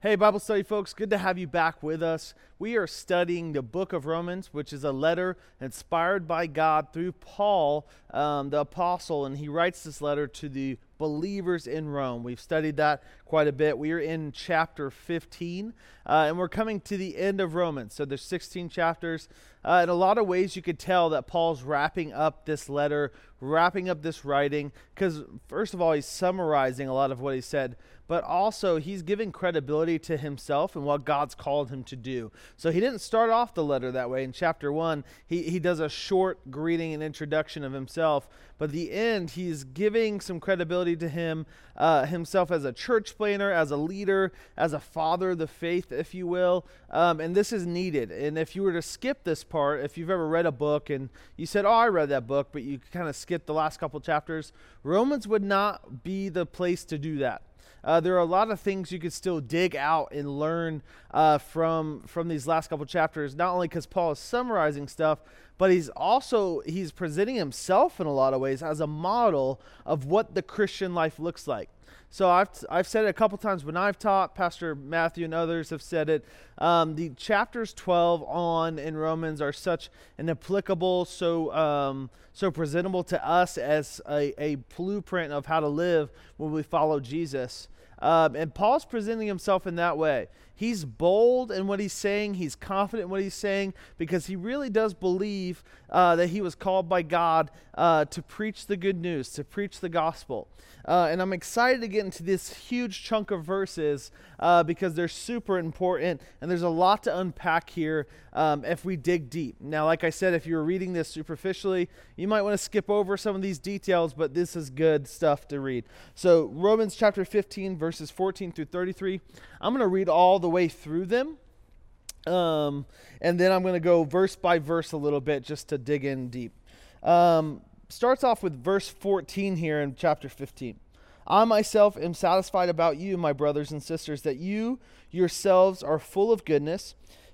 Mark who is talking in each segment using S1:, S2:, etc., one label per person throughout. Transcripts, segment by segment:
S1: Hey, Bible study folks, good to have you back with us. We are studying the book of Romans, which is a letter inspired by God through Paul, um, the apostle, and he writes this letter to the believers in Rome. We've studied that quite a bit. We are in chapter 15, uh, and we're coming to the end of Romans. So there's 16 chapters. Uh, in a lot of ways, you could tell that Paul's wrapping up this letter, wrapping up this writing, because first of all, he's summarizing a lot of what he said but also he's giving credibility to himself and what God's called him to do. So he didn't start off the letter that way. In chapter one, he, he does a short greeting and introduction of himself, but the end, he's giving some credibility to him, uh, himself as a church planter, as a leader, as a father of the faith, if you will. Um, and this is needed. And if you were to skip this part, if you've ever read a book and you said, "Oh, I read that book," but you kind of skipped the last couple chapters, Romans would not be the place to do that. Uh, there are a lot of things you could still dig out and learn uh, from from these last couple chapters. Not only because Paul is summarizing stuff, but he's also he's presenting himself in a lot of ways as a model of what the Christian life looks like. So I've, I've said it a couple times when I've taught, Pastor Matthew and others have said it. Um, the chapters 12 on in Romans are such an applicable, so, um, so presentable to us as a, a blueprint of how to live when we follow Jesus. Um, and Paul's presenting himself in that way. He's bold in what he's saying, he's confident in what he's saying because he really does believe uh, that he was called by God uh, to preach the good news, to preach the gospel. Uh, and I'm excited to get into this huge chunk of verses uh, because they're super important and there's a lot to unpack here um, if we dig deep. Now, like I said, if you're reading this superficially, you might want to skip over some of these details, but this is good stuff to read. So, Romans chapter 15, verses 14 through 33, I'm going to read all the way through them. Um, and then I'm going to go verse by verse a little bit just to dig in deep. Um, starts off with verse 14 here in chapter 15. I myself am satisfied about you, my brothers and sisters, that you yourselves are full of goodness,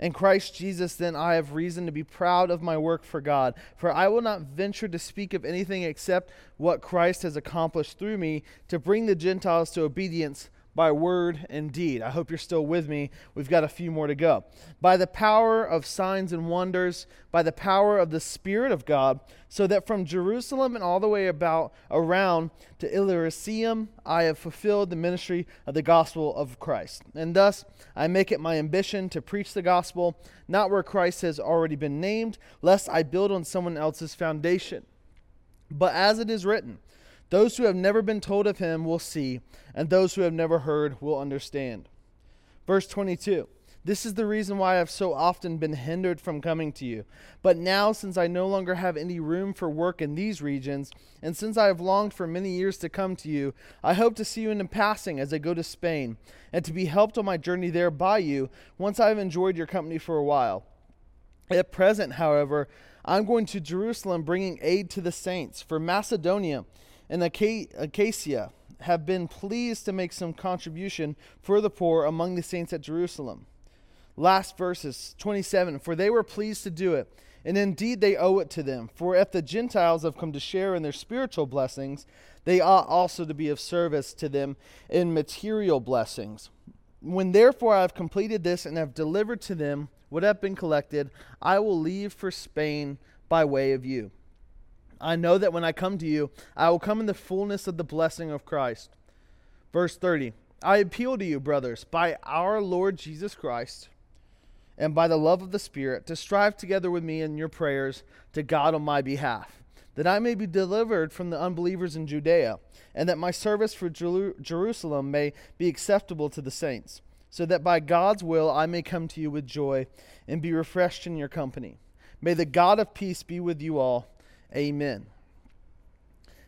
S1: In Christ Jesus, then, I have reason to be proud of my work for God, for I will not venture to speak of anything except what Christ has accomplished through me to bring the Gentiles to obedience by word and deed. I hope you're still with me. We've got a few more to go. By the power of signs and wonders, by the power of the Spirit of God, so that from Jerusalem and all the way about around to Illyricum I have fulfilled the ministry of the gospel of Christ. And thus I make it my ambition to preach the gospel, not where Christ has already been named, lest I build on someone else's foundation. But as it is written, those who have never been told of him will see, and those who have never heard will understand. Verse 22 This is the reason why I have so often been hindered from coming to you. But now, since I no longer have any room for work in these regions, and since I have longed for many years to come to you, I hope to see you in passing as I go to Spain, and to be helped on my journey there by you once I have enjoyed your company for a while. At present, however, I'm going to Jerusalem bringing aid to the saints, for Macedonia and Achaia have been pleased to make some contribution for the poor among the saints at Jerusalem. Last verses 27 For they were pleased to do it, and indeed they owe it to them. For if the Gentiles have come to share in their spiritual blessings, they ought also to be of service to them in material blessings. When therefore I have completed this and have delivered to them what have been collected, I will leave for Spain by way of you I know that when I come to you, I will come in the fullness of the blessing of Christ. Verse 30 I appeal to you, brothers, by our Lord Jesus Christ and by the love of the Spirit, to strive together with me in your prayers to God on my behalf, that I may be delivered from the unbelievers in Judea, and that my service for Jerusalem may be acceptable to the saints, so that by God's will I may come to you with joy and be refreshed in your company. May the God of peace be with you all. Amen.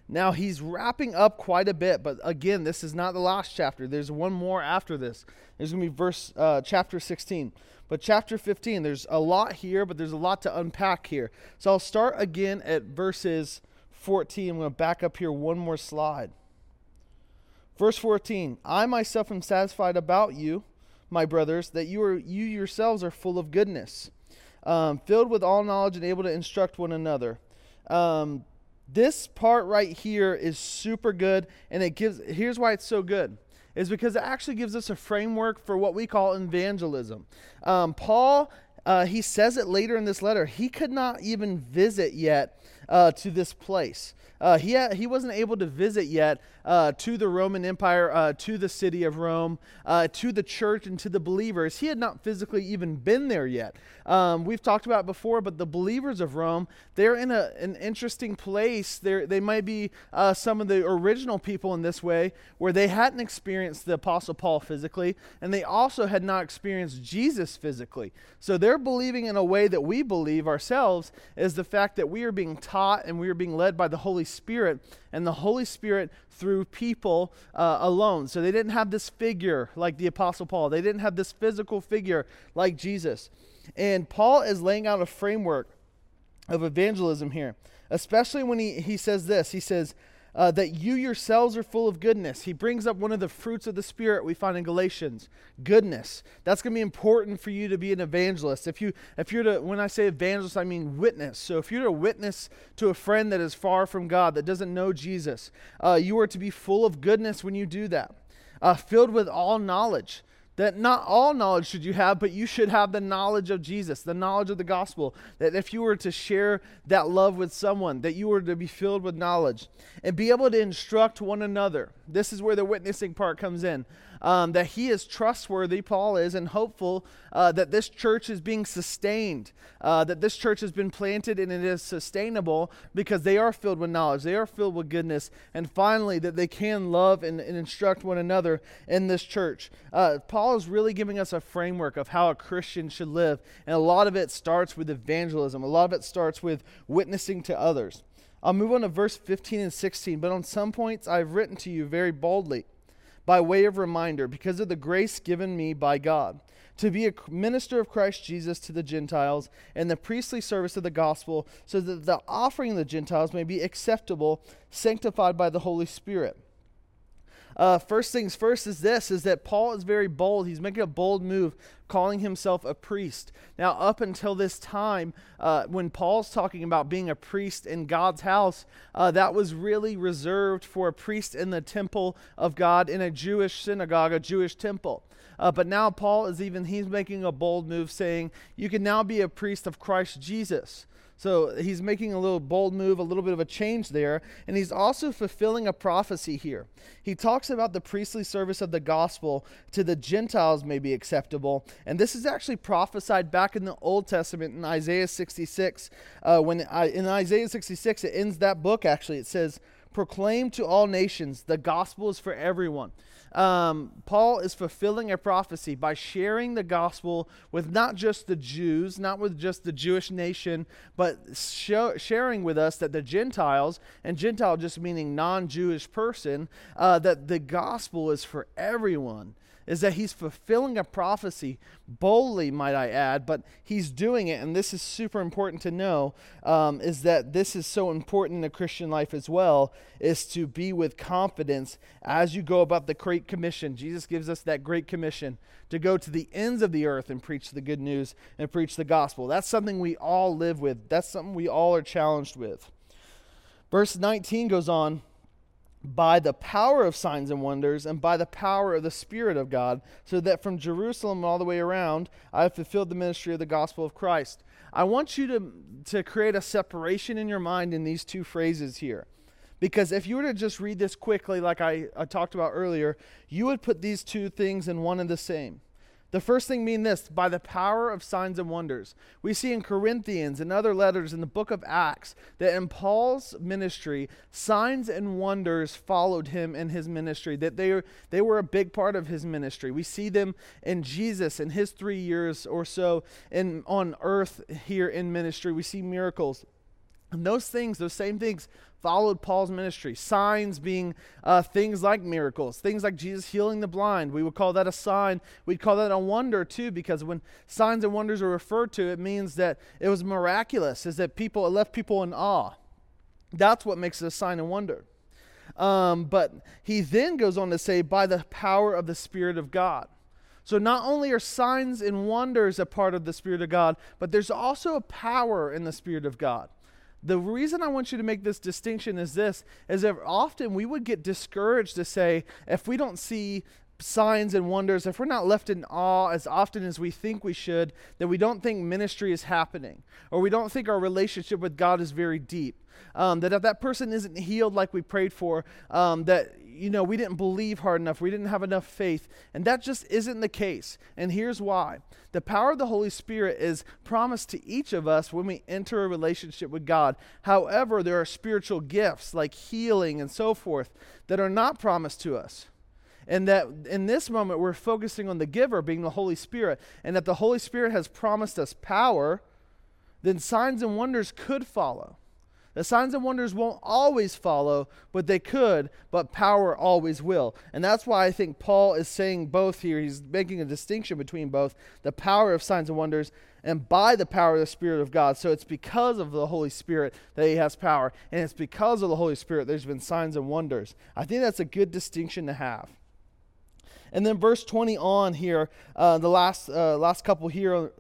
S1: Now he's wrapping up quite a bit, but again, this is not the last chapter. There's one more after this. There's going to be verse uh, chapter 16. But chapter 15, there's a lot here, but there's a lot to unpack here. So I'll start again at verses 14. I'm going to back up here one more slide. Verse 14 I myself am satisfied about you, my brothers, that you, are, you yourselves are full of goodness, um, filled with all knowledge and able to instruct one another. Um, this part right here is super good, and it gives, here's why it's so good is because it actually gives us a framework for what we call evangelism. Um, Paul, uh, he says it later in this letter, he could not even visit yet uh, to this place. Uh, he, ha- he wasn't able to visit yet uh, to the Roman Empire, uh, to the city of Rome, uh, to the church, and to the believers. He had not physically even been there yet. Um, we've talked about before, but the believers of Rome, they're in a, an interesting place. They're, they might be uh, some of the original people in this way, where they hadn't experienced the Apostle Paul physically, and they also had not experienced Jesus physically. So they're believing in a way that we believe ourselves is the fact that we are being taught and we are being led by the Holy Spirit, and the Holy Spirit through people uh, alone. So they didn't have this figure like the Apostle Paul, they didn't have this physical figure like Jesus. And Paul is laying out a framework of evangelism here, especially when he, he says this. He says, uh, that you yourselves are full of goodness. He brings up one of the fruits of the Spirit we find in Galatians goodness. That's going to be important for you to be an evangelist. If, you, if you're to, when I say evangelist, I mean witness. So if you're to witness to a friend that is far from God, that doesn't know Jesus, uh, you are to be full of goodness when you do that, uh, filled with all knowledge that not all knowledge should you have, but you should have the knowledge of Jesus, the knowledge of the gospel. That if you were to share that love with someone, that you were to be filled with knowledge and be able to instruct one another. This is where the witnessing part comes in um, that he is trustworthy, Paul is, and hopeful uh, that this church is being sustained, uh, that this church has been planted and it is sustainable because they are filled with knowledge, they are filled with goodness, and finally, that they can love and, and instruct one another in this church. Uh, Paul is really giving us a framework of how a Christian should live, and a lot of it starts with evangelism, a lot of it starts with witnessing to others. I'll move on to verse 15 and 16. But on some points I've written to you very boldly, by way of reminder, because of the grace given me by God, to be a minister of Christ Jesus to the Gentiles and the priestly service of the gospel, so that the offering of the Gentiles may be acceptable, sanctified by the Holy Spirit. Uh, first things first is this is that Paul is very bold. He's making a bold move, calling himself a priest. Now, up until this time, uh, when Paul's talking about being a priest in God's house, uh, that was really reserved for a priest in the temple of God in a Jewish synagogue, a Jewish temple. Uh, but now Paul is even, he's making a bold move saying, you can now be a priest of Christ Jesus. So he's making a little bold move, a little bit of a change there. And he's also fulfilling a prophecy here. He talks about the priestly service of the gospel to the Gentiles may be acceptable. And this is actually prophesied back in the Old Testament in Isaiah 66. Uh, when I, in Isaiah 66, it ends that book actually. It says, Proclaim to all nations, the gospel is for everyone. Um, Paul is fulfilling a prophecy by sharing the gospel with not just the Jews, not with just the Jewish nation, but sharing with us that the Gentiles, and Gentile just meaning non Jewish person, uh, that the gospel is for everyone is that he's fulfilling a prophecy boldly, might I add, but he's doing it, and this is super important to know, um, is that this is so important in the Christian life as well, is to be with confidence as you go about the Great Commission. Jesus gives us that Great Commission to go to the ends of the earth and preach the good news and preach the gospel. That's something we all live with, that's something we all are challenged with. Verse 19 goes on by the power of signs and wonders and by the power of the Spirit of God, so that from Jerusalem all the way around I have fulfilled the ministry of the gospel of Christ. I want you to, to create a separation in your mind in these two phrases here. Because if you were to just read this quickly, like I, I talked about earlier, you would put these two things in one and the same. The first thing mean this by the power of signs and wonders. We see in Corinthians and other letters in the book of Acts that in Paul's ministry, signs and wonders followed him in his ministry, that they, were, they were a big part of his ministry. We see them in Jesus in his three years or so in, on earth here in ministry. We see miracles. And those things, those same things, followed Paul's ministry. Signs being uh, things like miracles, things like Jesus healing the blind. We would call that a sign. We'd call that a wonder too, because when signs and wonders are referred to, it means that it was miraculous, is that people, it left people in awe. That's what makes it a sign and wonder. Um, but he then goes on to say, by the power of the Spirit of God. So not only are signs and wonders a part of the Spirit of God, but there's also a power in the Spirit of God. The reason I want you to make this distinction is this is that often we would get discouraged to say, if we don't see signs and wonders, if we're not left in awe as often as we think we should, then we don't think ministry is happening, or we don't think our relationship with God is very deep. Um, that if that person isn't healed like we prayed for, um, that you know we didn't believe hard enough, we didn't have enough faith, and that just isn't the case. And here's why: the power of the Holy Spirit is promised to each of us when we enter a relationship with God. However, there are spiritual gifts like healing and so forth that are not promised to us and that in this moment we're focusing on the giver being the Holy Spirit, and that the Holy Spirit has promised us power, then signs and wonders could follow. The signs and wonders won't always follow, but they could, but power always will. And that's why I think Paul is saying both here. He's making a distinction between both the power of signs and wonders and by the power of the Spirit of God. So it's because of the Holy Spirit that he has power, and it's because of the Holy Spirit there's been signs and wonders. I think that's a good distinction to have. And then verse 20 on here, uh, the last, uh, last couple here,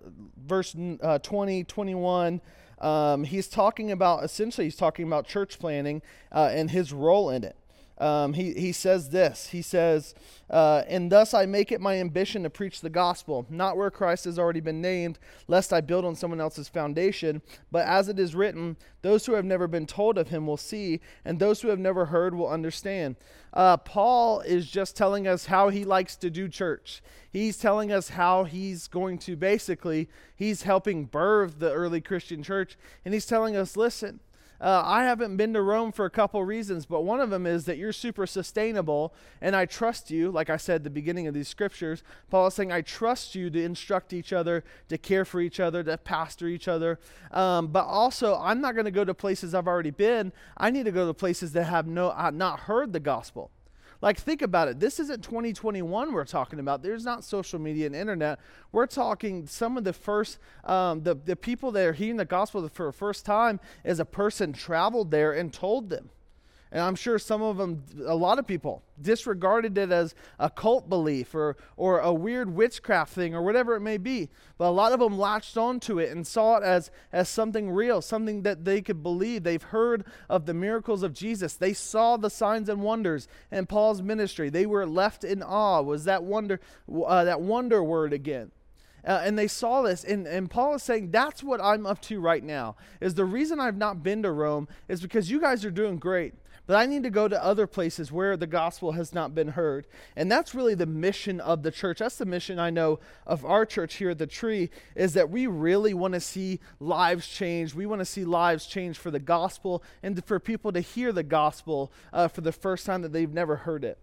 S1: verse uh, 20, 21, um, he's talking about, essentially, he's talking about church planting uh, and his role in it. Um, he, he says this He says, uh, And thus I make it my ambition to preach the gospel, not where Christ has already been named, lest I build on someone else's foundation, but as it is written, those who have never been told of him will see, and those who have never heard will understand. Uh, Paul is just telling us how he likes to do church. He's telling us how he's going to basically, he's helping birth the early Christian church, and he's telling us, listen, uh, I haven't been to Rome for a couple reasons, but one of them is that you're super sustainable and I trust you. Like I said at the beginning of these scriptures, Paul is saying, I trust you to instruct each other, to care for each other, to pastor each other. Um, but also, I'm not going to go to places I've already been. I need to go to places that have no, uh, not heard the gospel. Like, think about it. This isn't 2021 we're talking about. There's not social media and internet. We're talking some of the first, um, the, the people that are hearing the gospel for the first time as a person traveled there and told them. And I'm sure some of them, a lot of people, disregarded it as a cult belief or, or a weird witchcraft thing or whatever it may be. But a lot of them latched onto it and saw it as, as something real, something that they could believe. They've heard of the miracles of Jesus. They saw the signs and wonders in Paul's ministry. They were left in awe. Was that wonder, uh, that wonder word again? Uh, and they saw this and, and paul is saying that's what i'm up to right now is the reason i've not been to rome is because you guys are doing great but I need to go to other places where the gospel has not been heard. And that's really the mission of the church. That's the mission I know of our church here at the tree is that we really want to see lives change. We want to see lives change for the gospel and for people to hear the gospel uh, for the first time that they've never heard it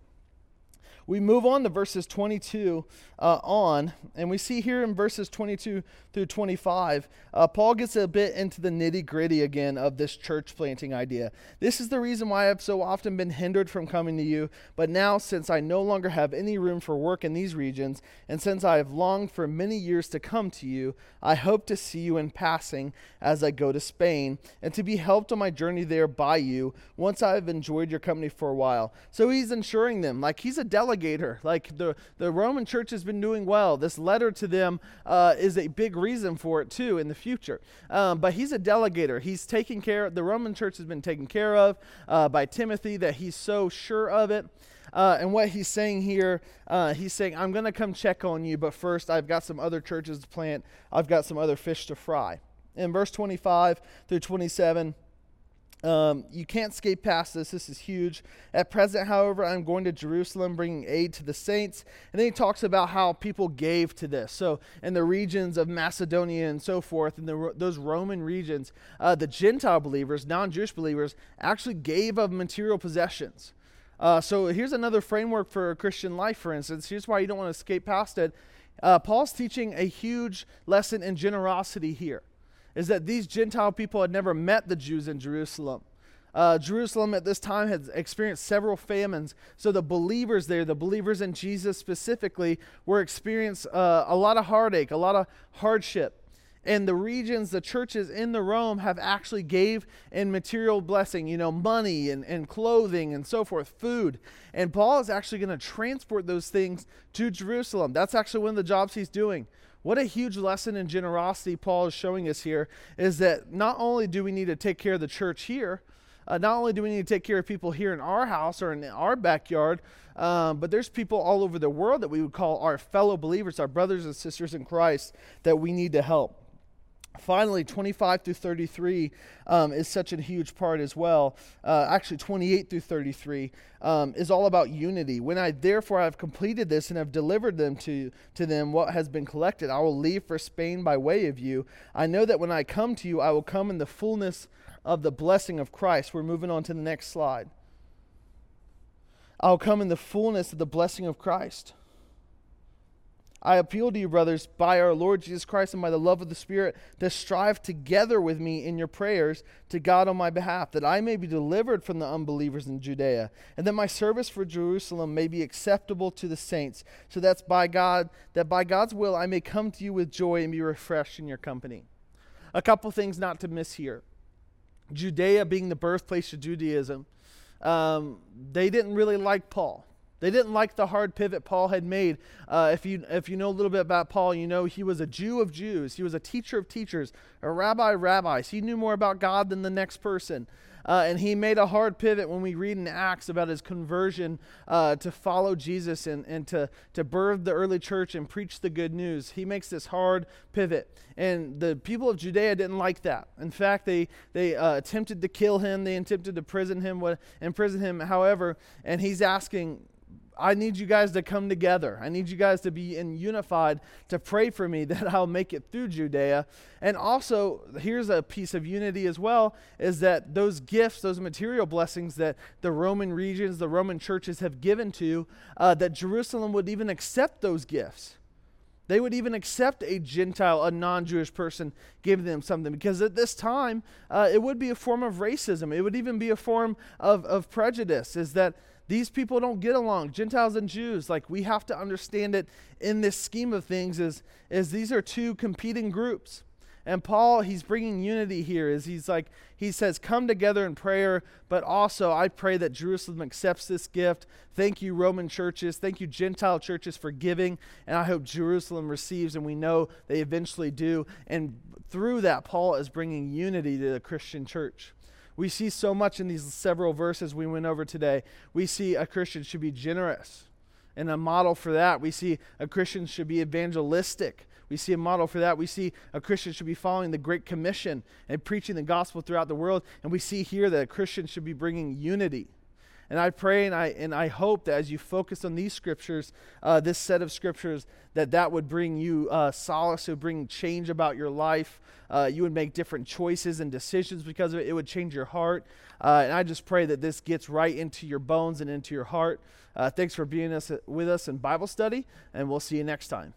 S1: we move on to verses 22 uh, on, and we see here in verses 22 through 25, uh, Paul gets a bit into the nitty gritty again of this church planting idea. This is the reason why I've so often been hindered from coming to you, but now, since I no longer have any room for work in these regions, and since I have longed for many years to come to you, I hope to see you in passing as I go to Spain, and to be helped on my journey there by you once I have enjoyed your company for a while. So he's ensuring them, like he's a delegate like the, the Roman church has been doing well. This letter to them uh, is a big reason for it too in the future. Um, but he's a delegator. He's taking care. The Roman church has been taken care of uh, by Timothy. That he's so sure of it. Uh, and what he's saying here, uh, he's saying, I'm going to come check on you, but first I've got some other churches to plant. I've got some other fish to fry. In verse 25 through 27, um, you can't skate past this. This is huge. At present, however, I'm going to Jerusalem bringing aid to the saints. And then he talks about how people gave to this. So, in the regions of Macedonia and so forth, in the, those Roman regions, uh, the Gentile believers, non Jewish believers, actually gave of material possessions. Uh, so, here's another framework for a Christian life, for instance. Here's why you don't want to skate past it. Uh, Paul's teaching a huge lesson in generosity here is that these Gentile people had never met the Jews in Jerusalem. Uh, Jerusalem at this time had experienced several famines. So the believers there, the believers in Jesus specifically, were experiencing uh, a lot of heartache, a lot of hardship. and the regions the churches in the rome have actually gave in material blessing you know money and, and clothing and so forth food and paul is actually going to transport those things to jerusalem that's actually one of the jobs he's doing what a huge lesson in generosity paul is showing us here is that not only do we need to take care of the church here uh, not only do we need to take care of people here in our house or in our backyard um, but there's people all over the world that we would call our fellow believers our brothers and sisters in christ that we need to help Finally, 25 through 33 um, is such a huge part as well. Uh, actually, 28 through 33 um, is all about unity. When I therefore have completed this and have delivered them to, to them what has been collected, I will leave for Spain by way of you. I know that when I come to you, I will come in the fullness of the blessing of Christ. We're moving on to the next slide. I'll come in the fullness of the blessing of Christ. I appeal to you, brothers, by our Lord Jesus Christ and by the love of the Spirit, to strive together with me in your prayers to God on my behalf, that I may be delivered from the unbelievers in Judea, and that my service for Jerusalem may be acceptable to the saints, so that's by God, that by God's will I may come to you with joy and be refreshed in your company. A couple things not to miss here. Judea being the birthplace of Judaism, um, they didn't really like Paul. They didn't like the hard pivot Paul had made. Uh, if, you, if you know a little bit about Paul, you know he was a Jew of Jews. He was a teacher of teachers, a rabbi of rabbis. He knew more about God than the next person. Uh, and he made a hard pivot when we read in Acts about his conversion uh, to follow Jesus and, and to, to birth the early church and preach the good news. He makes this hard pivot. And the people of Judea didn't like that. In fact, they, they uh, attempted to kill him, they attempted to prison him, imprison him, however, and he's asking, I need you guys to come together. I need you guys to be in unified to pray for me that I'll make it through Judea. And also, here's a piece of unity as well is that those gifts, those material blessings that the Roman regions, the Roman churches have given to, uh, that Jerusalem would even accept those gifts. They would even accept a Gentile, a non Jewish person giving them something. Because at this time uh, it would be a form of racism. It would even be a form of, of prejudice, is that these people don't get along. Gentiles and jews like we have to understand it in this scheme of things is is these are two competing groups and paul he's bringing unity here is he's like he says come together in prayer but also i pray that jerusalem accepts this gift thank you roman churches thank you gentile churches for giving and i hope jerusalem receives and we know they eventually do and through that paul is bringing unity to the christian church we see so much in these several verses we went over today. We see a Christian should be generous. And a model for that, we see a Christian should be evangelistic. We see a model for that. We see a Christian should be following the Great Commission and preaching the gospel throughout the world. And we see here that a Christian should be bringing unity. And I pray and I, and I hope that as you focus on these scriptures, uh, this set of scriptures, that that would bring you uh, solace, it would bring change about your life. Uh, you would make different choices and decisions because of it. It would change your heart. Uh, and I just pray that this gets right into your bones and into your heart. Uh, thanks for being us, with us in Bible study, and we'll see you next time.